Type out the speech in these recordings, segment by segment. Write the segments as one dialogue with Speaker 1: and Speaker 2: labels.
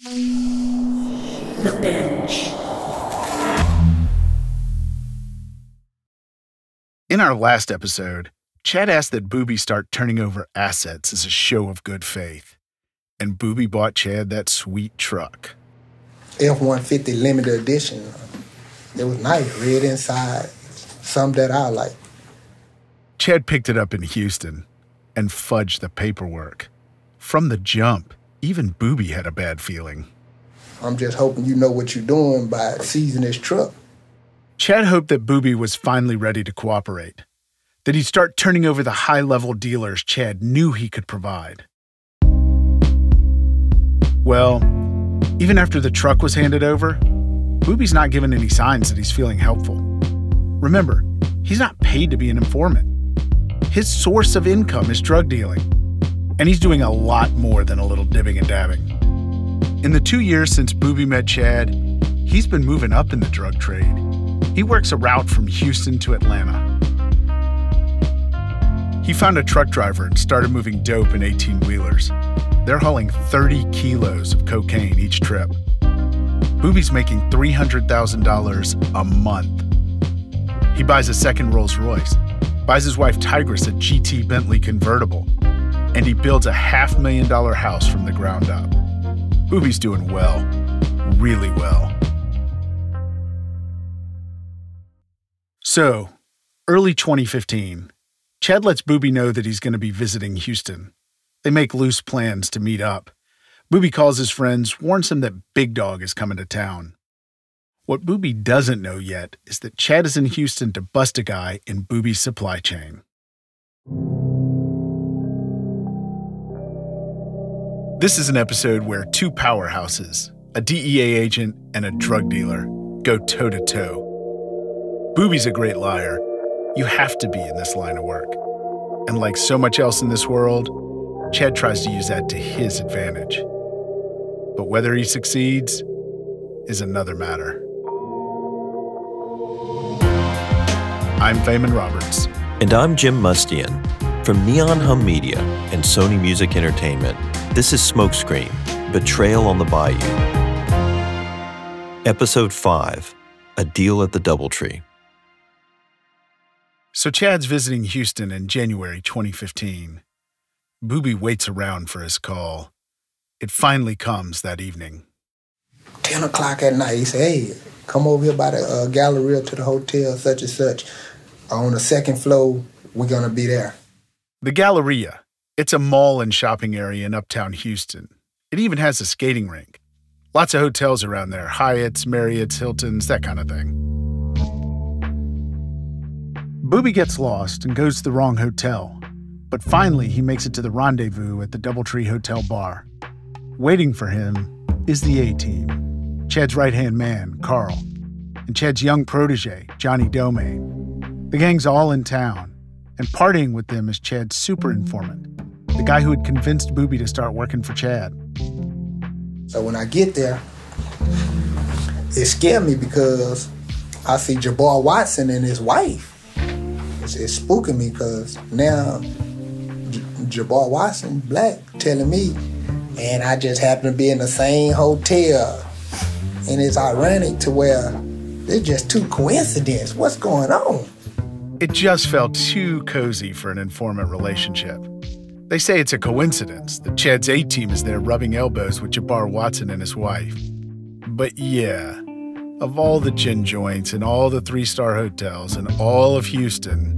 Speaker 1: The Binge.
Speaker 2: In our last episode, Chad asked that Boobie start turning over assets as a show of good faith. And Boobie bought Chad that sweet truck.
Speaker 3: F 150 limited edition. It was nice, red inside, some that I like.
Speaker 2: Chad picked it up in Houston and fudged the paperwork. From the jump, even Boobie had a bad feeling.
Speaker 3: I'm just hoping you know what you're doing by seizing this truck.
Speaker 2: Chad hoped that Boobie was finally ready to cooperate, that he'd start turning over the high level dealers Chad knew he could provide. Well, even after the truck was handed over, Boobie's not giving any signs that he's feeling helpful. Remember, he's not paid to be an informant. His source of income is drug dealing, and he's doing a lot more than a little dibbing and dabbing. In the two years since Boobie met Chad, he's been moving up in the drug trade. He works a route from Houston to Atlanta. He found a truck driver and started moving dope in 18 wheelers. They're hauling 30 kilos of cocaine each trip. Boobie's making $300,000 a month. He buys a second Rolls Royce, buys his wife Tigress a GT Bentley convertible, and he builds a half million dollar house from the ground up. Boobie's doing well, really well. So, early 2015, Chad lets Boobie know that he's going to be visiting Houston. They make loose plans to meet up. Boobie calls his friends, warns them that Big Dog is coming to town. What Boobie doesn't know yet is that Chad is in Houston to bust a guy in Boobie's supply chain. This is an episode where two powerhouses, a DEA agent and a drug dealer, go toe to toe. Boobie's a great liar. You have to be in this line of work. And like so much else in this world, Chad tries to use that to his advantage. But whether he succeeds is another matter. I'm Feynman Roberts.
Speaker 4: And I'm Jim Mustian. From Neon Hum Media and Sony Music Entertainment, this is Smokescreen Betrayal on the Bayou. Episode 5 A Deal at the Doubletree.
Speaker 2: So Chad's visiting Houston in January 2015. Boobie waits around for his call. It finally comes that evening.
Speaker 3: 10 o'clock at night, he said, hey, come over here by the uh, Galleria to the hotel, such and such. On the second floor, we're going to be there.
Speaker 2: The Galleria. It's a mall and shopping area in uptown Houston. It even has a skating rink. Lots of hotels around there Hyatt's, Marriott's, Hilton's, that kind of thing. Boobie gets lost and goes to the wrong hotel, but finally he makes it to the rendezvous at the Doubletree Hotel bar. Waiting for him is the A team Chad's right hand man, Carl, and Chad's young protege, Johnny Domingue. The gang's all in town, and partying with them is Chad's super informant, the guy who had convinced Boobie to start working for Chad.
Speaker 3: So when I get there, it scared me because I see Jabbar Watson and his wife. It's, it's spooking me because now J- Jabbar Watson, black, telling me, and I just happen to be in the same hotel. And it's ironic to where it's just two coincidence. What's going on?
Speaker 2: It just felt too cozy for an informant relationship. They say it's a coincidence that Chad's A team is there rubbing elbows with Jabbar Watson and his wife. But yeah, of all the gin joints and all the three star hotels in all of Houston.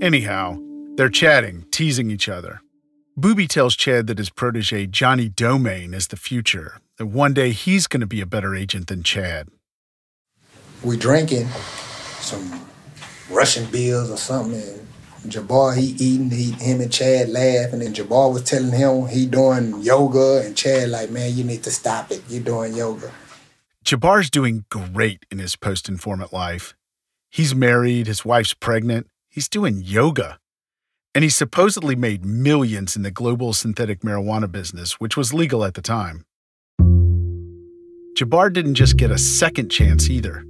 Speaker 2: Anyhow, they're chatting, teasing each other. Boobie tells Chad that his protege Johnny Domingue is the future, that one day he's going to be a better agent than Chad.
Speaker 3: We drinking some Russian beers or something. And Jabbar, he eating, he, him and Chad laughing, and Jabbar was telling him he doing yoga, and Chad like, man, you need to stop it. You're doing yoga.
Speaker 2: Jabbar's doing great in his post informant life. He's married, his wife's pregnant, he's doing yoga. And he supposedly made millions in the global synthetic marijuana business, which was legal at the time. Jabbar didn't just get a second chance either.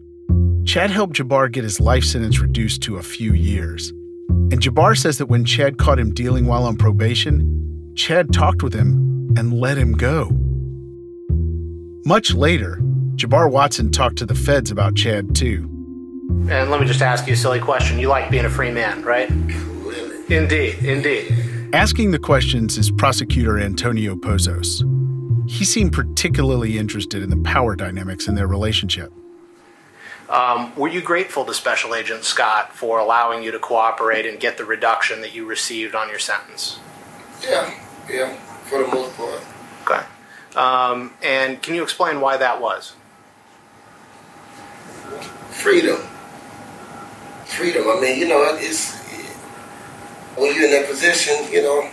Speaker 2: Chad helped Jabbar get his life sentence reduced to a few years. And Jabbar says that when Chad caught him dealing while on probation, Chad talked with him and let him go. Much later, Jabbar Watson talked to the feds about Chad too.
Speaker 5: And let me just ask you a silly question. You like being a free man, right? Indeed, indeed.
Speaker 2: Asking the questions is prosecutor Antonio Pozos. He seemed particularly interested in the power dynamics in their relationship.
Speaker 5: Um, were you grateful to Special Agent Scott for allowing you to cooperate and get the reduction that you received on your sentence?
Speaker 6: Yeah, yeah, for the most part.
Speaker 5: Okay. Um, and can you explain why that was?
Speaker 6: Freedom. Freedom. I mean, you know, it's when you're in that position, you know,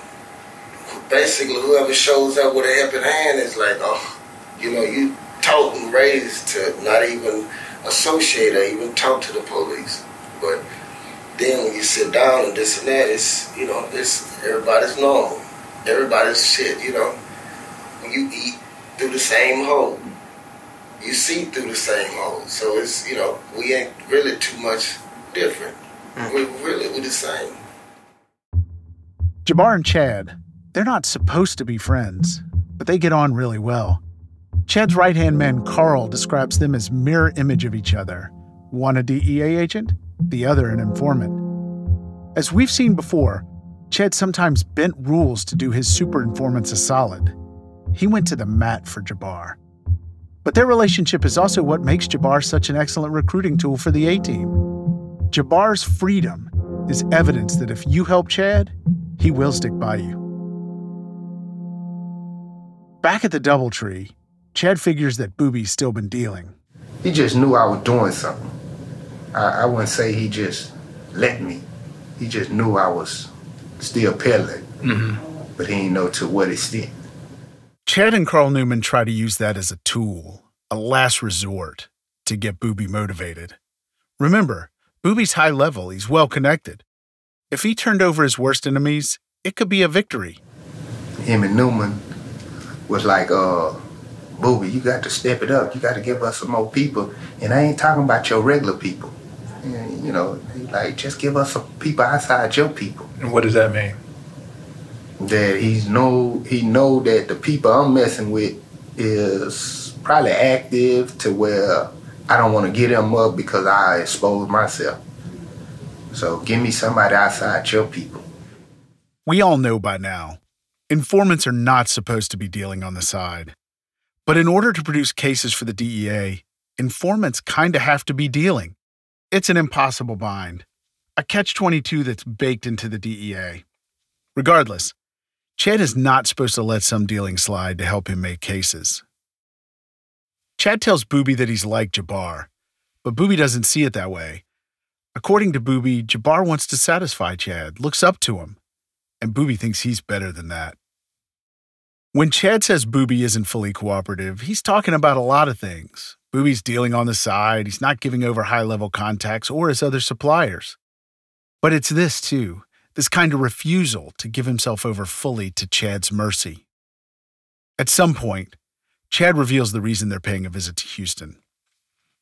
Speaker 6: basically whoever shows up with a helping hand is like, oh, you know, you taught and raised to not even associate or even talk to the police. But then when you sit down and this and that, it's you know, it's everybody's normal. Everybody's shit, you know. When you eat through the same hole. You see through the same hole. So it's you know, we ain't really too much different. Hmm. We really we're the same.
Speaker 2: Jabbar and Chad, they're not supposed to be friends, but they get on really well. Chad's right hand man, Carl, describes them as mirror image of each other one a DEA agent, the other an informant. As we've seen before, Chad sometimes bent rules to do his super informants a solid. He went to the mat for Jabbar. But their relationship is also what makes Jabbar such an excellent recruiting tool for the A team. Jabbar's freedom is evidence that if you help Chad, he will stick by you. Back at the Doubletree, Chad figures that Boobie's still been dealing.
Speaker 3: He just knew I was doing something. I, I wouldn't say he just let me. He just knew I was still peddling, but he didn't know to what extent.
Speaker 2: Chad and Carl Newman try to use that as a tool, a last resort, to get Boobie motivated. Remember, Boobie's high level, he's well connected. If he turned over his worst enemies, it could be a victory.
Speaker 3: Him and Newman was like, uh, Boobie, you got to step it up. You got to give us some more people. And I ain't talking about your regular people. And, you know, like, just give us some people outside your people.
Speaker 7: And what does that mean?
Speaker 3: That he's know he know that the people I'm messing with is probably active to where I don't want to get them up because I expose myself. So give me somebody outside your people.
Speaker 2: We all know by now, informants are not supposed to be dealing on the side. But in order to produce cases for the DEA, informants kind of have to be dealing. It's an impossible bind, a catch 22 that's baked into the DEA. Regardless, Chad is not supposed to let some dealing slide to help him make cases. Chad tells Boobie that he's like Jabbar, but Boobie doesn't see it that way. According to Boobie, Jabbar wants to satisfy Chad, looks up to him, and Booby thinks he's better than that. When Chad says Boobie isn't fully cooperative, he's talking about a lot of things. Boobie's dealing on the side, he's not giving over high level contacts or his other suppliers. But it's this, too this kind of refusal to give himself over fully to Chad's mercy. At some point, Chad reveals the reason they're paying a visit to Houston.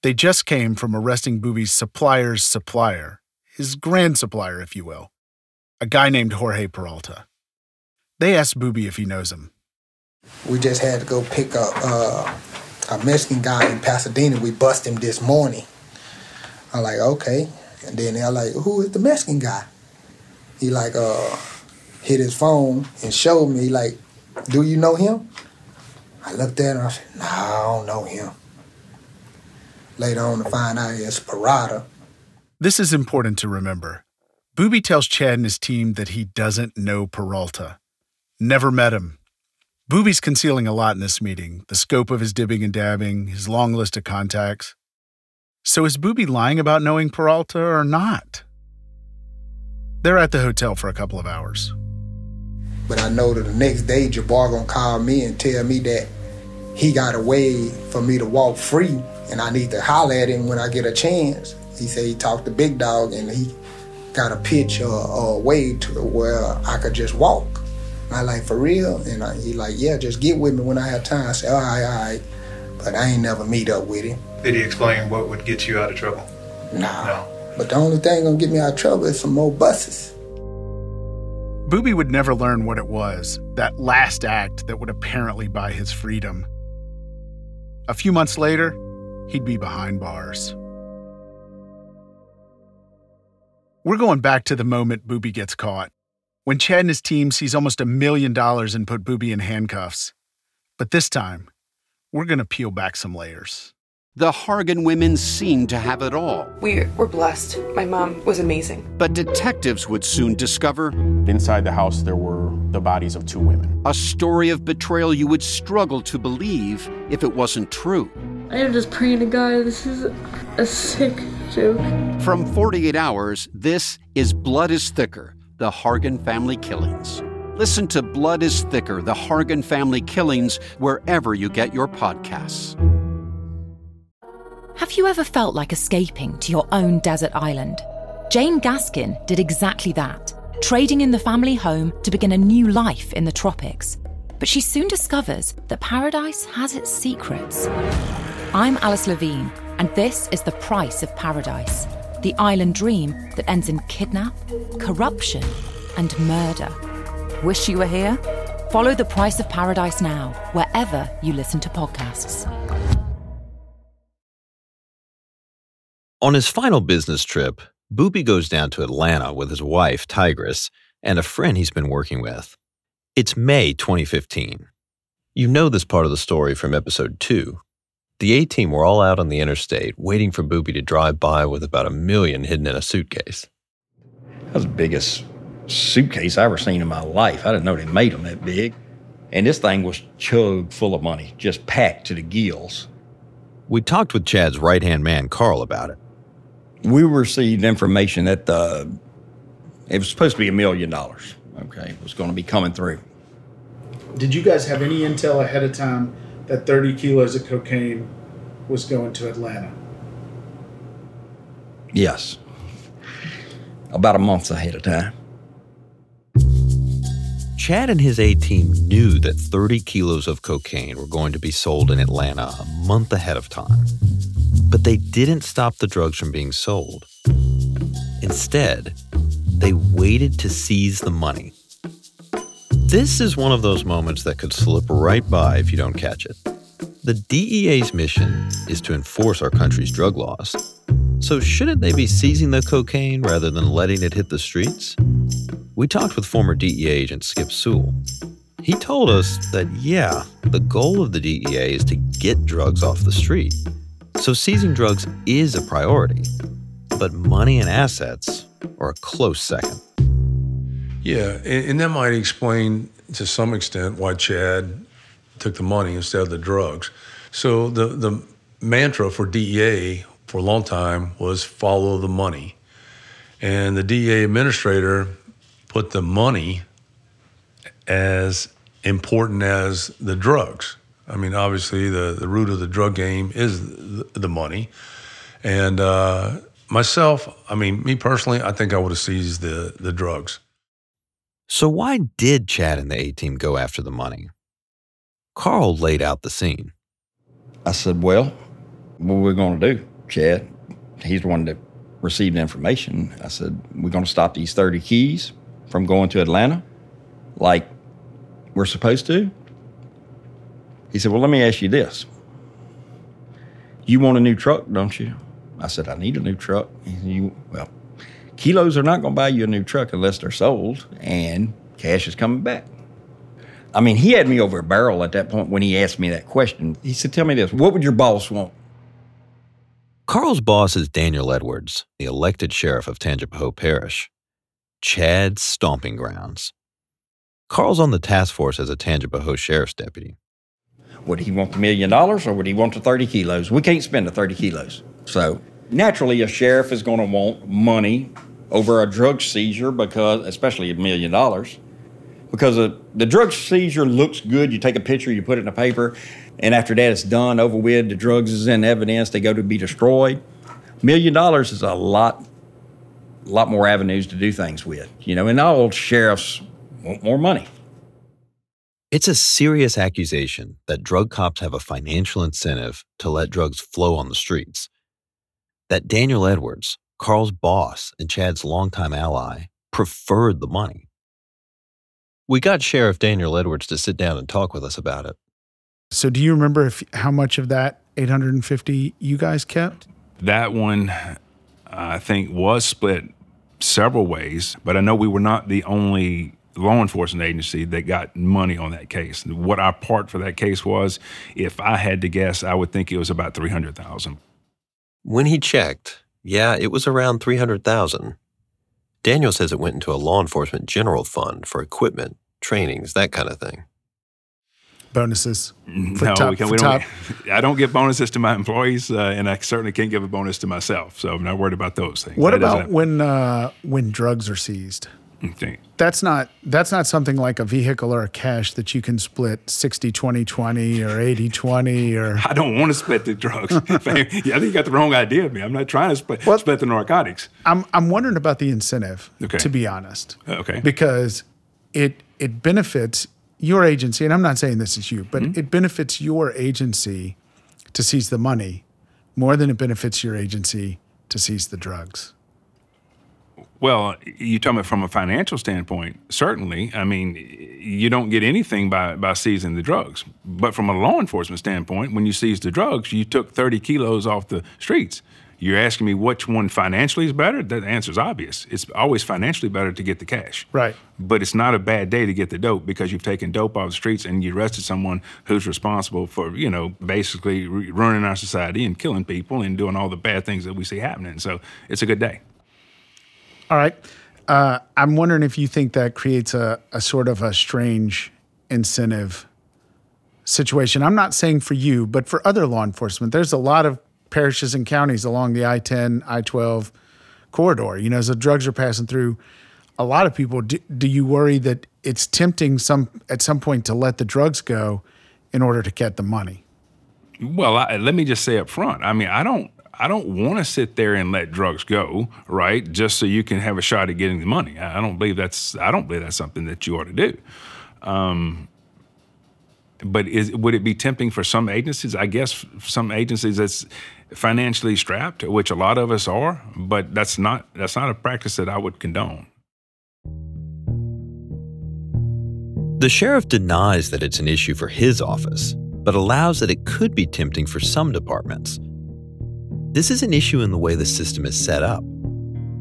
Speaker 2: They just came from arresting Boobie's supplier's supplier, his grand supplier, if you will, a guy named Jorge Peralta. They asked Boobie if he knows him.
Speaker 3: We just had to go pick up uh, a Mexican guy in Pasadena. We bust him this morning. I'm like, okay. And then they're like, who is the Mexican guy? He like uh hit his phone and showed me like, do you know him? I looked at him. I said, no, I don't know him. Later on to find out it's Parada.
Speaker 2: This is important to remember. Boobie tells Chad and his team that he doesn't know Peralta. Never met him. Boobie's concealing a lot in this meeting the scope of his dibbing and dabbing, his long list of contacts. So is Boobie lying about knowing Peralta or not? They're at the hotel for a couple of hours.
Speaker 3: But I know that the next day Jabbar gonna call me and tell me that he got a way for me to walk free and I need to holler at him when I get a chance. He said he talked to Big Dog and he got a pitch or a way to where I could just walk. And I like, for real? And I, he like, yeah, just get with me when I have time. I said, all right, all right. But I ain't never meet up with him.
Speaker 7: Did he explain what would get you out of trouble?
Speaker 3: Nah.
Speaker 7: No.
Speaker 3: But the only thing gonna get me out of trouble is some more buses.
Speaker 2: Boobie would never learn what it was, that last act that would apparently buy his freedom. A few months later, he'd be behind bars. We're going back to the moment Boobie gets caught, when Chad and his team sees almost a million dollars and put Boobie in handcuffs. But this time, we're going to peel back some layers.
Speaker 8: The Hargan women seemed to have it all.
Speaker 9: We were blessed. My mom was amazing.
Speaker 8: But detectives would soon discover
Speaker 10: Inside the house, there were the bodies of two women.
Speaker 8: a story of betrayal you would struggle to believe if it wasn't true.
Speaker 11: I am just praying to God. This is a sick joke.
Speaker 8: From 48 Hours, this is Blood is Thicker The Hargan Family Killings. Listen to Blood is Thicker The Hargan Family Killings wherever you get your podcasts.
Speaker 12: Have you ever felt like escaping to your own desert island? Jane Gaskin did exactly that, trading in the family home to begin a new life in the tropics. But she soon discovers that paradise has its secrets. I'm Alice Levine, and this is The Price of Paradise the island dream that ends in kidnap, corruption, and murder. Wish you were here? Follow The Price of Paradise now, wherever you listen to podcasts.
Speaker 4: On his final business trip, Boobie goes down to Atlanta with his wife, Tigress, and a friend he's been working with. It's May 2015. You know this part of the story from episode 2. The A team were all out on the interstate waiting for Boobie to drive by with about a million hidden in a suitcase.
Speaker 13: That was the biggest suitcase I ever seen in my life. I didn't know they made them that big. And this thing was chug full of money, just packed to the gills.
Speaker 4: We talked with Chad's right hand man, Carl, about it.
Speaker 13: We received information that the it was supposed to be a million dollars. Okay, it was going to be coming through.
Speaker 2: Did you guys have any intel ahead of time that 30 kilos of cocaine was going to Atlanta?
Speaker 13: Yes, about a month ahead of time.
Speaker 4: Chad and his A team knew that 30 kilos of cocaine were going to be sold in Atlanta a month ahead of time. But they didn't stop the drugs from being sold. Instead, they waited to seize the money. This is one of those moments that could slip right by if you don't catch it. The DEA's mission is to enforce our country's drug laws. So, shouldn't they be seizing the cocaine rather than letting it hit the streets? We talked with former DEA agent Skip Sewell. He told us that, yeah, the goal of the DEA is to get drugs off the street. So, seizing drugs is a priority. But money and assets are a close second.
Speaker 14: Yeah, and, and that might explain to some extent why Chad took the money instead of the drugs. So the the mantra for DEA for a long time was follow the money, and the DEA administrator put the money as important as the drugs. I mean, obviously, the, the root of the drug game is the, the money. And uh, myself, I mean, me personally, I think I would have seized the, the drugs.
Speaker 4: So, why did Chad and the A team go after the money? Carl laid out the scene.
Speaker 13: I said, Well, what are we going to do, Chad? He's the one that received information. I said, We're going to stop these 30 keys from going to Atlanta like we're supposed to. He said, Well, let me ask you this. You want a new truck, don't you? I said, I need a new truck. He said, you, well, kilos are not going to buy you a new truck unless they're sold and cash is coming back. I mean, he had me over a barrel at that point when he asked me that question. He said, Tell me this, what would your boss want?
Speaker 4: Carl's boss is Daniel Edwards, the elected sheriff of Tangipahoa Parish, Chad's stomping grounds. Carl's on the task force as a Tangipahoa sheriff's deputy.
Speaker 13: Would he want the million dollars or would he want the 30 kilos? We can't spend the 30 kilos. So naturally, a sheriff is going to want money over a drug seizure because, especially a million dollars, because a, the drug seizure looks good. You take a picture, you put it in a paper, and after that, it's done, over with. The drugs is in evidence. They go to be destroyed. Million dollars is a lot, lot more avenues to do things with, you know. And all sheriffs want more money.
Speaker 4: It's a serious accusation that drug cops have a financial incentive to let drugs flow on the streets. That Daniel Edwards, Carl's boss and Chad's longtime ally, preferred the money. We got Sheriff Daniel Edwards to sit down and talk with us about it.
Speaker 2: So, do you remember if how much of that 850 you guys kept?
Speaker 15: That one, I think, was split several ways, but I know we were not the only law enforcement agency that got money on that case. What our part for that case was, if I had to guess, I would think it was about 300,000.
Speaker 4: When he checked, yeah, it was around 300,000. Daniel says it went into a law enforcement general fund for equipment, trainings, that kind of thing.
Speaker 2: Bonuses.
Speaker 15: For no,
Speaker 2: top,
Speaker 15: we, can, we don't. I don't give bonuses to my employees, uh, and I certainly can't give a bonus to myself. So I'm not worried about those things.
Speaker 2: What that about when uh, when drugs are seized?
Speaker 15: Okay.
Speaker 2: That's not that's not something like a vehicle or a cash that you can split 60 20 20 or 80 20 or
Speaker 15: I don't want to split the drugs. yeah, I think you got the wrong idea of me. I'm not trying to split, well, split the narcotics.
Speaker 2: I'm I'm wondering about the incentive
Speaker 15: okay.
Speaker 2: to be honest.
Speaker 15: Okay.
Speaker 2: Because it it benefits your agency and I'm not saying this is you, but mm-hmm. it benefits your agency to seize the money more than it benefits your agency to seize the drugs.
Speaker 15: Well, you talking about from a financial standpoint, certainly. I mean, you don't get anything by, by seizing the drugs. But from a law enforcement standpoint, when you seize the drugs, you took 30 kilos off the streets. You're asking me which one financially is better? The answer is obvious. It's always financially better to get the cash.
Speaker 2: Right.
Speaker 15: But it's not a bad day to get the dope because you've taken dope off the streets and you arrested someone who's responsible for, you know, basically ruining our society and killing people and doing all the bad things that we see happening. So it's a good day.
Speaker 2: All right. Uh, I'm wondering if you think that creates a, a sort of a strange incentive situation. I'm not saying for you, but for other law enforcement. There's a lot of parishes and counties along the I 10, I 12 corridor. You know, as the drugs are passing through, a lot of people, do, do you worry that it's tempting some at some point to let the drugs go in order to get the money?
Speaker 15: Well, I, let me just say up front. I mean, I don't I don't want to sit there and let drugs go, right? Just so you can have a shot at getting the money. I don't believe that's I don't believe that's something that you ought to do. Um, but is, would it be tempting for some agencies? I guess some agencies that's financially strapped, which a lot of us are, but that's not that's not a practice that I would condone.
Speaker 4: The sheriff denies that it's an issue for his office, but allows that it could be tempting for some departments. This is an issue in the way the system is set up.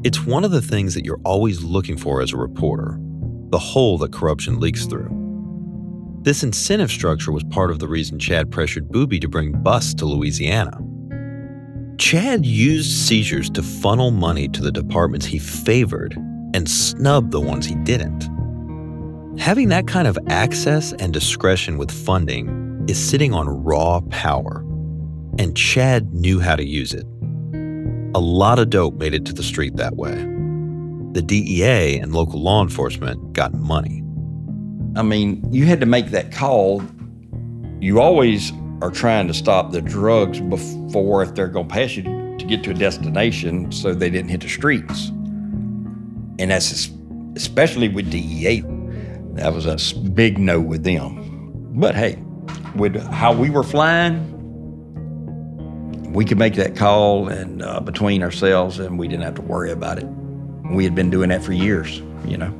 Speaker 4: It's one of the things that you're always looking for as a reporter the hole that corruption leaks through. This incentive structure was part of the reason Chad pressured Boobie to bring busts to Louisiana. Chad used seizures to funnel money to the departments he favored and snub the ones he didn't. Having that kind of access and discretion with funding is sitting on raw power and Chad knew how to use it. A lot of dope made it to the street that way. The DEA and local law enforcement got money.
Speaker 13: I mean, you had to make that call. You always are trying to stop the drugs before, if they're going to pass you, to get to a destination so they didn't hit the streets. And that's especially with DEA. That was a big no with them. But hey, with how we were flying, we could make that call and uh, between ourselves and we didn't have to worry about it. We had been doing that for years you know.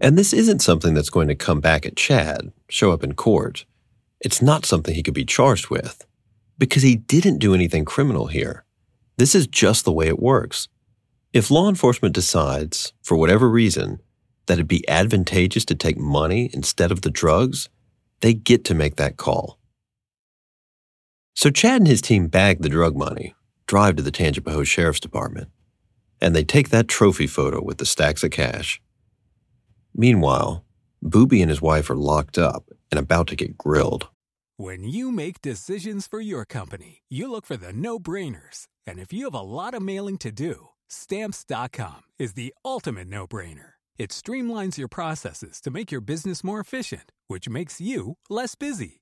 Speaker 4: And this isn't something that's going to come back at chad show up in court. It's not something he could be charged with because he didn't do anything criminal here. This is just the way it works. If law enforcement decides for whatever reason that it'd be advantageous to take money instead of the drugs they get to make that call so Chad and his team bag the drug money, drive to the Tangipahoa Sheriff's Department, and they take that trophy photo with the stacks of cash. Meanwhile, Boobie and his wife are locked up and about to get grilled.
Speaker 16: When you make decisions for your company, you look for the no-brainers. And if you have a lot of mailing to do, stamps.com is the ultimate no-brainer. It streamlines your processes to make your business more efficient, which makes you less busy.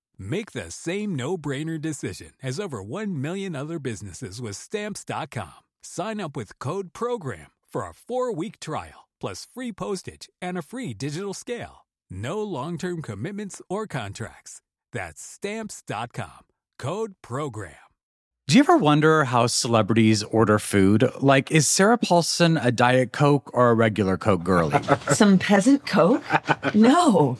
Speaker 16: Make the same no-brainer decision as over 1 million other businesses with stamps.com. Sign up with code program for a 4-week trial plus free postage and a free digital scale. No long-term commitments or contracts. That's stamps.com. Code program.
Speaker 17: Do you ever wonder how celebrities order food? Like, is Sarah Paulson a Diet Coke or a regular Coke girlie?
Speaker 1: Some peasant Coke? No.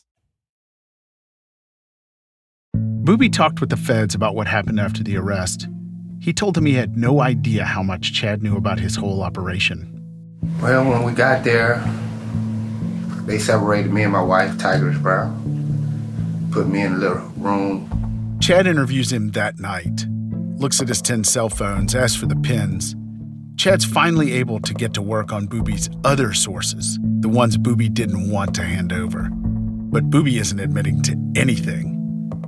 Speaker 2: Boobie talked with the feds about what happened after the arrest. He told them he had no idea how much Chad knew about his whole operation.
Speaker 3: Well, when we got there, they separated me and my wife, Tigress Brown, put me in a little room.
Speaker 2: Chad interviews him that night, looks at his 10 cell phones, asks for the pins. Chad's finally able to get to work on Boobie's other sources, the ones Boobie didn't want to hand over. But Boobie isn't admitting to anything.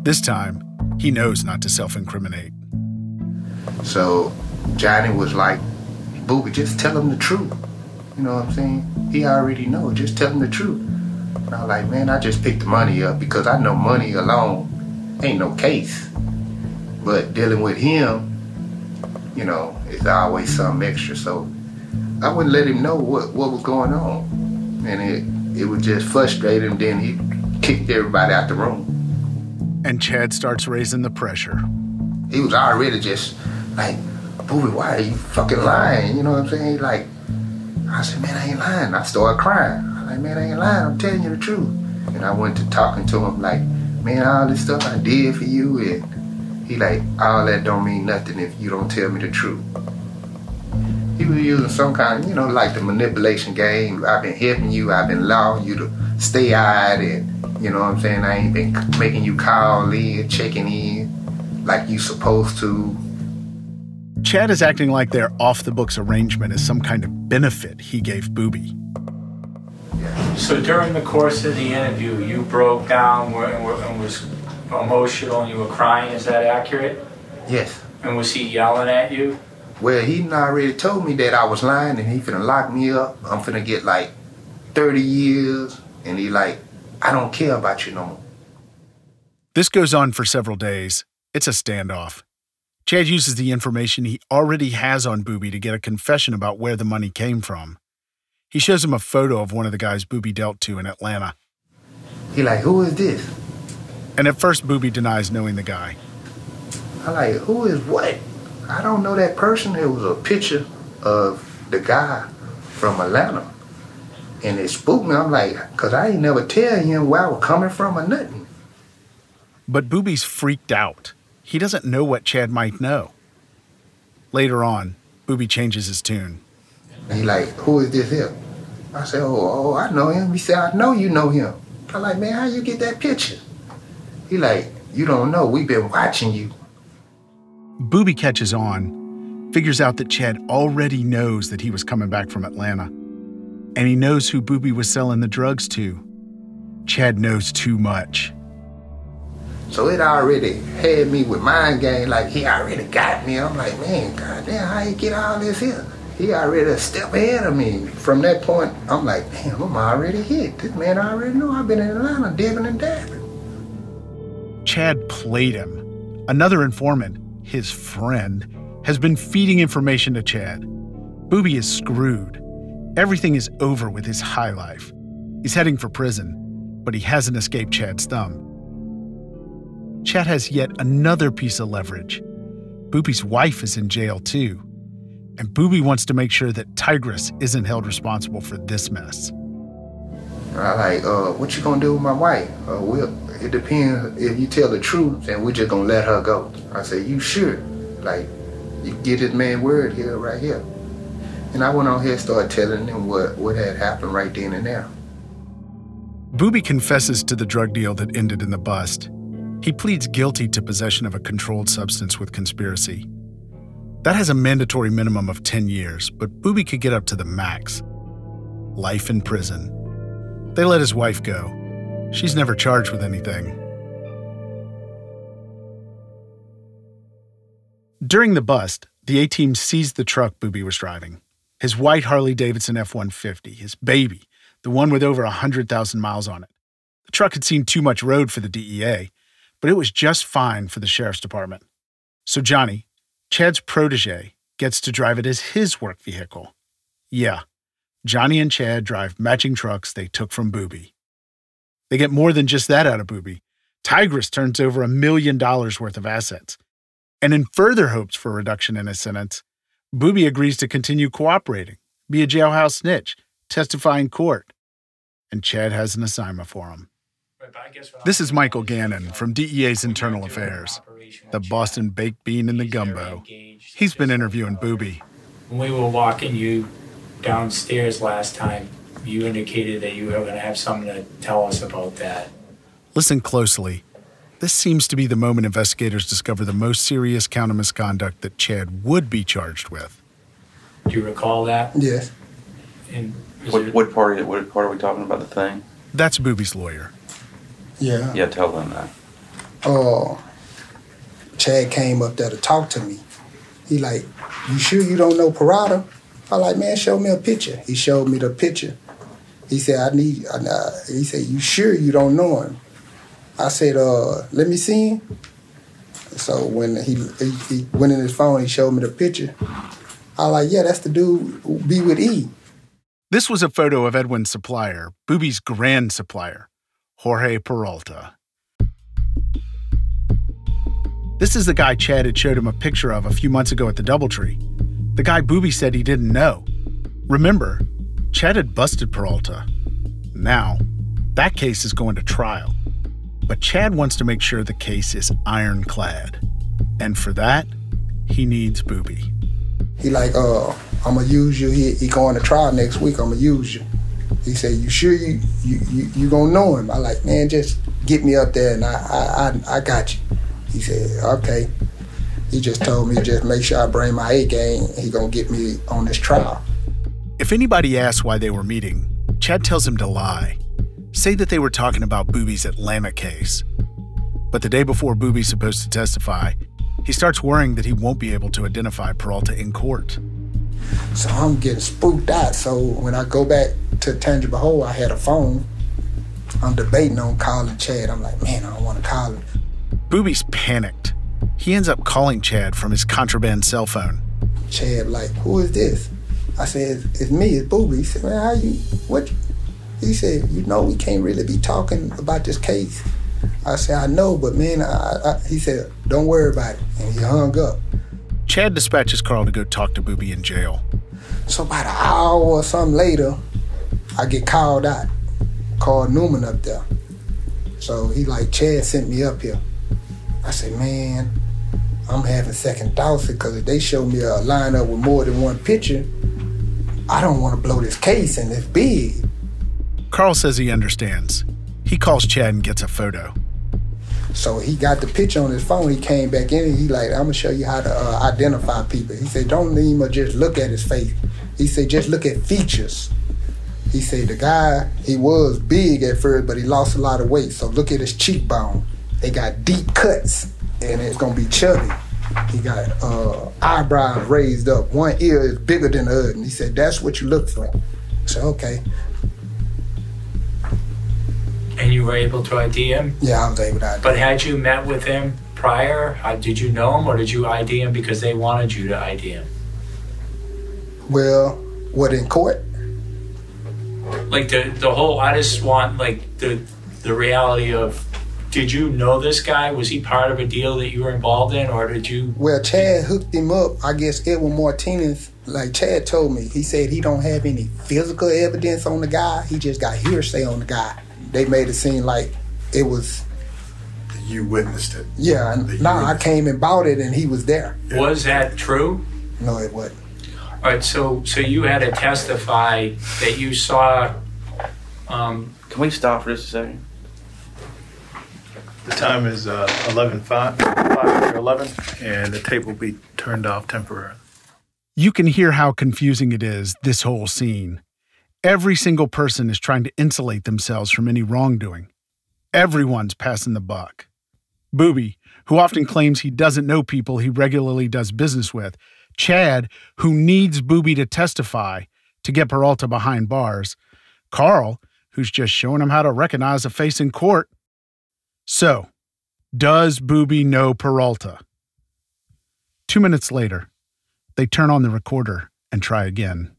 Speaker 2: This time, he knows not to self incriminate.
Speaker 3: So Johnny was like, Boobie, just tell him the truth. You know what I'm saying? He already know. Just tell him the truth. And I was like, man, I just picked the money up because I know money alone ain't no case. But dealing with him, you know, it's always something extra. So I wouldn't let him know what, what was going on. And it, it would just frustrate him. Then he kicked everybody out the room.
Speaker 2: And Chad starts raising the pressure.
Speaker 3: He was already just like, Boobie, why are you fucking lying? You know what I'm saying? Like, I said, man, I ain't lying. I started crying. I'm like, man, I ain't lying. I'm telling you the truth. And I went to talking to him like, man, all this stuff I did for you, and he like, all that don't mean nothing if you don't tell me the truth. He was using some kind, you know, like the manipulation game. I've been helping you. I've been allowing you to stay out, and you know what I'm saying. I ain't been making you call in, checking in, like you supposed to.
Speaker 2: Chad is acting like their off the books arrangement is some kind of benefit he gave Boobie.
Speaker 18: So during the course of the interview, you broke down and, and was emotional and you were crying. Is that accurate?
Speaker 3: Yes.
Speaker 18: And was he yelling at you?
Speaker 3: Well, he already told me that I was lying and he finna lock me up. I'm finna get like 30 years. And he like, I don't care about you no more.
Speaker 2: This goes on for several days. It's a standoff. Chad uses the information he already has on Boobie to get a confession about where the money came from. He shows him a photo of one of the guys Boobie dealt to in Atlanta.
Speaker 3: He like, who is this?
Speaker 2: And at first, Boobie denies knowing the guy.
Speaker 3: I like, who is what? I don't know that person. It was a picture of the guy from Atlanta. And it spooked me. I'm like, because I ain't never tell him where I was coming from or nothing.
Speaker 2: But Boobie's freaked out. He doesn't know what Chad might know. Later on, Boobie changes his tune.
Speaker 3: And he like, who is this here? I said, oh, oh, I know him. He said, I know you know him. I'm like, man, how you get that picture? He like, you don't know. We've been watching you.
Speaker 2: Boobie catches on, figures out that Chad already knows that he was coming back from Atlanta. And he knows who Boobie was selling the drugs to. Chad knows too much.
Speaker 3: So it already had me with mind game, like he already got me. I'm like, man, goddamn, how you get all this here? He already a step ahead of me. From that point, I'm like, damn, I'm already hit. This man already know I've been in Atlanta dipping and dabbing.
Speaker 2: Chad played him. Another informant, his friend, has been feeding information to Chad. Boobie is screwed. Everything is over with his high life. He's heading for prison, but he hasn't escaped Chad's thumb. Chad has yet another piece of leverage. Boobie's wife is in jail too. And Boobie wants to make sure that Tigress isn't held responsible for this mess.
Speaker 3: I like, uh, what you gonna do with my wife? Uh, we'll, it depends. If you tell the truth, then we're just gonna let her go. I say, you sure? Like, you get this man word here, right here. And I went on here and started telling them what, what had happened right then and there.
Speaker 2: Boobie confesses to the drug deal that ended in the bust. He pleads guilty to possession of a controlled substance with conspiracy. That has a mandatory minimum of 10 years, but Boobie could get up to the max life in prison. They let his wife go. She's never charged with anything. During the bust, the A team seized the truck Boobie was driving his white Harley Davidson F 150, his baby, the one with over 100,000 miles on it. The truck had seen too much road for the DEA, but it was just fine for the sheriff's department. So Johnny, Chad's protege, gets to drive it as his work vehicle. Yeah, Johnny and Chad drive matching trucks they took from Boobie. They get more than just that out of Boobie. Tigress turns over a million dollars worth of assets. And in further hopes for reduction in his sentence, Boobie agrees to continue cooperating, be a jailhouse snitch, testify in court. And Chad has an assignment for him. This is Michael Gannon from DEA's Internal Affairs, the Boston baked bean in the gumbo. He's been interviewing Boobie.
Speaker 18: When we were walking you downstairs last time, you indicated that you were going to have something to tell us about that.
Speaker 2: Listen closely. This seems to be the moment investigators discover the most serious count of misconduct that Chad would be charged with.
Speaker 18: Do you recall that?
Speaker 3: Yes.
Speaker 18: And
Speaker 19: What, what part? Are, what part are we talking about? The thing?
Speaker 2: That's Boobie's lawyer.
Speaker 3: Yeah.
Speaker 19: Yeah, tell them that.
Speaker 3: Oh, Chad came up there to talk to me. He like, you sure you don't know Parada? I like, man, show me a picture. He showed me the picture. He said, I need. Uh, he said, you sure you don't know him? I said, uh, let me see him. So when he, he, he went in his phone, he showed me the picture. I like, yeah, that's the dude be with E.
Speaker 2: This was a photo of Edwin's supplier, Boobie's grand supplier, Jorge Peralta. This is the guy Chad had showed him a picture of a few months ago at the Doubletree. The guy Boobie said he didn't know. Remember, Chad had busted Peralta. Now, that case is going to trial. But Chad wants to make sure the case is ironclad. And for that, he needs Boobie.
Speaker 3: He like, uh, I'm gonna use you. He, he going to trial next week. I'm gonna use you. He said, you sure you you you, you gonna know him? I like, man, just get me up there and I I I, I got you. He said, okay. He just told me just make sure I bring my A game. He gonna get me on this trial.
Speaker 2: If anybody asks why they were meeting, Chad tells him to lie. Say that they were talking about Boobie's Atlanta case. But the day before Boobie's supposed to testify, he starts worrying that he won't be able to identify Peralta in court.
Speaker 3: So I'm getting spooked out. So when I go back to Tangipahoa, I had a phone. I'm debating on calling Chad. I'm like, man, I don't want to call him.
Speaker 2: Boobie's panicked. He ends up calling Chad from his contraband cell phone.
Speaker 3: Chad like, who is this? I said, it's me, it's Boobie. He said, man, how you, what? He said, you know, we can't really be talking about this case. I said, I know, but man, I, I, he said, don't worry about it. And he hung up.
Speaker 2: Chad dispatches Carl to go talk to Boobie in jail.
Speaker 3: So about an hour or something later, I get called out. Called Newman up there. So he like, Chad sent me up here. I said, man, I'm having second thoughts because if they show me a lineup with more than one picture, I don't want to blow this case and it's big.
Speaker 2: Carl says he understands. He calls Chad and gets a photo.
Speaker 3: So he got the picture on his phone. He came back in and he like, I'm gonna show you how to uh, identify people. He said, don't even just look at his face. He said, just look at features. He said the guy he was big at first, but he lost a lot of weight. So look at his cheekbone. They got deep cuts, and it's gonna be chubby. He got uh, eyebrows raised up. One ear is bigger than the other. And he said, that's what you look for. Said, okay.
Speaker 18: And you were able to ID him?
Speaker 3: Yeah, I was able to ID
Speaker 18: But had you met with him prior? How, did you know him or did you ID him because they wanted you to ID him?
Speaker 3: Well, what in court?
Speaker 18: Like the the whole I just want like the the reality of did you know this guy? Was he part of a deal that you were involved in or did you
Speaker 3: Well, Chad hooked him up. I guess Edwin Martinez, like Chad told me, he said he don't have any physical evidence on the guy. He just got hearsay on the guy. They made it seem like it was.
Speaker 20: You witnessed it.
Speaker 3: Yeah, and nah, I came and bought it, and he was there.
Speaker 18: was that true?
Speaker 3: No, it wasn't.
Speaker 18: All right, so so you had to testify that you saw Um,
Speaker 19: Can we stop for just a second?
Speaker 7: The time is uh, 11 5, 5 11, and the tape will be turned off temporarily.
Speaker 2: You can hear how confusing it is, this whole scene. Every single person is trying to insulate themselves from any wrongdoing. Everyone's passing the buck. Boobie, who often claims he doesn't know people he regularly does business with, Chad, who needs Boobie to testify to get Peralta behind bars, Carl, who's just showing him how to recognize a face in court. So, does Boobie know Peralta? Two minutes later, they turn on the recorder and try again.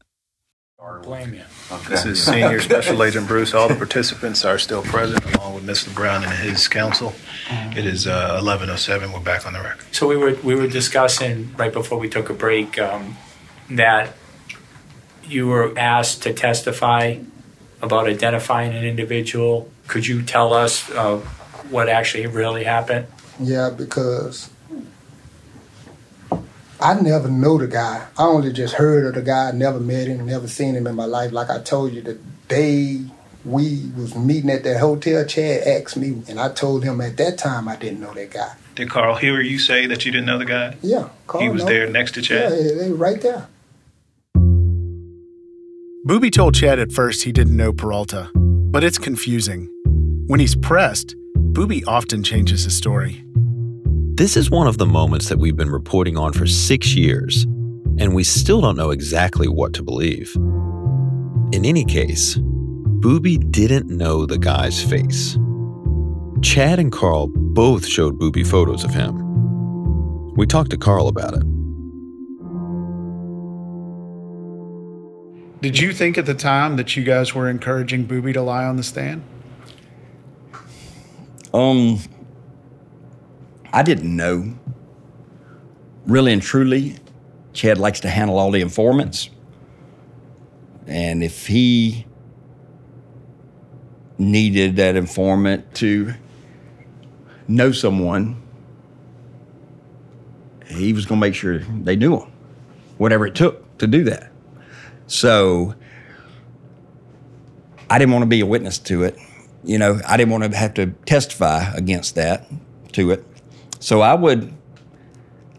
Speaker 18: blame you.
Speaker 7: This is Senior Special Agent Bruce. All the participants are still present, along with Mr. Brown and his counsel. It is uh, 11:07. We're back on the record.
Speaker 18: So we were we were discussing right before we took a break um, that you were asked to testify about identifying an individual. Could you tell us uh, what actually really happened?
Speaker 3: Yeah, because I never know the guy. I only just heard of the guy, never met him, never seen him in my life. Like I told you, the day we was meeting at that hotel, Chad asked me, and I told him at that time I didn't know that guy.
Speaker 7: Did Carl hear you say that you didn't know the guy?
Speaker 3: Yeah, Carl
Speaker 7: he was
Speaker 3: know.
Speaker 7: there next to
Speaker 3: Yeah,
Speaker 7: Chad.
Speaker 3: they right there.
Speaker 2: Boobie told Chad at first he didn't know Peralta, but it's confusing. When he's pressed, Boobie often changes his story.
Speaker 4: This is one of the moments that we've been reporting on for six years, and we still don't know exactly what to believe. In any case, Boobie didn't know the guy's face. Chad and Carl both showed Boobie photos of him. We talked to Carl about it.
Speaker 2: Did you think at the time that you guys were encouraging Boobie to lie on the stand?
Speaker 13: Um, I didn't know. Really and truly, Chad likes to handle all the informants. And if he needed that informant to know someone, he was going to make sure they knew him, whatever it took to do that. So I didn't want to be a witness to it. You know, I didn't want to have to testify against that to it. So I would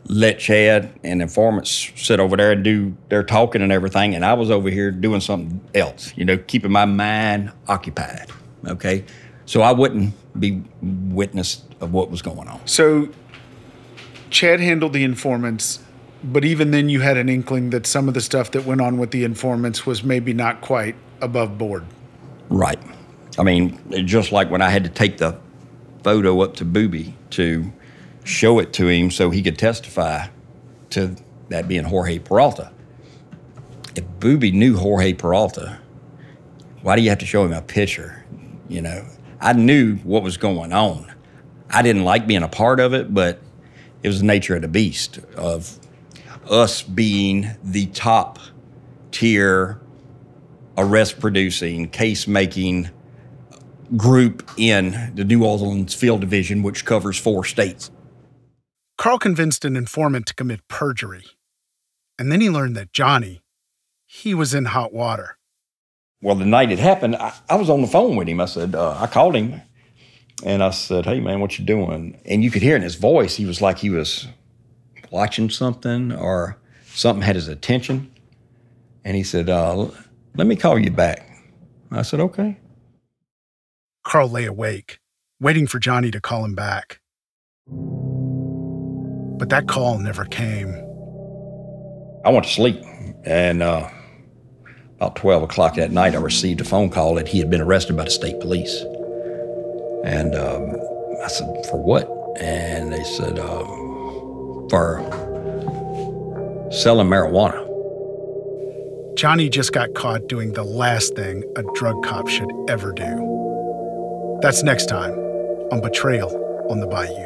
Speaker 13: let Chad and informants sit over there and do their talking and everything, and I was over here doing something else, you know, keeping my mind occupied. Okay. So I wouldn't be witness of what was going on.
Speaker 2: So, Chad handled the informants, but even then, you had an inkling that some of the stuff that went on with the informants was maybe not quite above board.
Speaker 13: Right. I mean, just like when I had to take the photo up to Boobie to show it to him so he could testify to that being Jorge Peralta. If Boobie knew Jorge Peralta, why do you have to show him a picture? You know, I knew what was going on. I didn't like being a part of it, but it was the nature of the beast of us being the top tier arrest producing, case making group in the New Orleans Field Division, which covers four states.
Speaker 2: Carl convinced an informant to commit perjury. And then he learned that Johnny, he was in hot water.
Speaker 13: Well, the night it happened, I, I was on the phone with him. I said, uh, I called him and I said, Hey, man, what you doing? And you could hear in his voice, he was like he was watching something or something had his attention. And he said, uh, Let me call you back. I said, Okay.
Speaker 2: Carl lay awake, waiting for Johnny to call him back. But that call never came.
Speaker 13: I went to sleep. And uh, about 12 o'clock that night, I received a phone call that he had been arrested by the state police. And um, I said, For what? And they said, um, For selling marijuana.
Speaker 2: Johnny just got caught doing the last thing a drug cop should ever do. That's next time on Betrayal on the Bayou.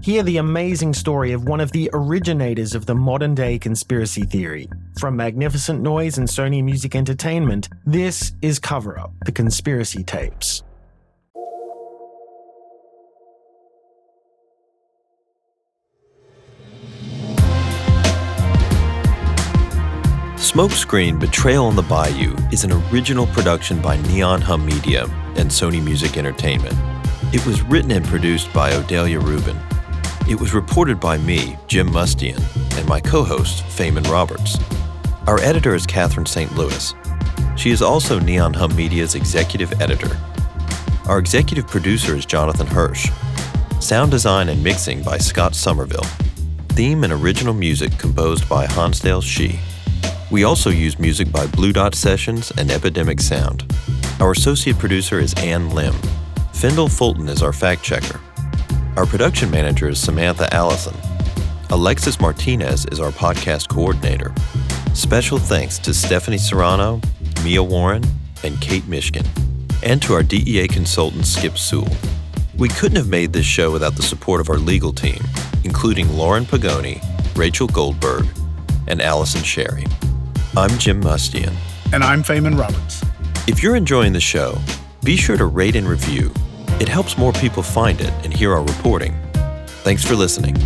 Speaker 21: Hear the amazing story of one of the originators of the modern day conspiracy theory. From Magnificent Noise and Sony Music Entertainment, this is Cover Up The Conspiracy Tapes.
Speaker 4: Smokescreen Betrayal on the Bayou is an original production by Neon Hum Media and Sony Music Entertainment. It was written and produced by Odelia Rubin. It was reported by me, Jim Mustian, and my co host, Faimon Roberts. Our editor is Catherine St. Louis. She is also Neon Hum Media's executive editor. Our executive producer is Jonathan Hirsch. Sound design and mixing by Scott Somerville. Theme and original music composed by Hansdale Hsu. We also use music by Blue Dot Sessions and Epidemic Sound. Our associate producer is Ann Lim. Fendel Fulton is our fact checker. Our production manager is Samantha Allison. Alexis Martinez is our podcast coordinator. Special thanks to Stephanie Serrano, Mia Warren, and Kate Mishkin, and to our DEA consultant Skip Sewell. We couldn't have made this show without the support of our legal team, including Lauren Pagoni, Rachel Goldberg, and Allison Sherry. I'm Jim Mustian.
Speaker 2: And I'm Faimon Roberts.
Speaker 4: If you're enjoying the show, be sure to rate and review. It helps more people find it and hear our reporting. Thanks for listening.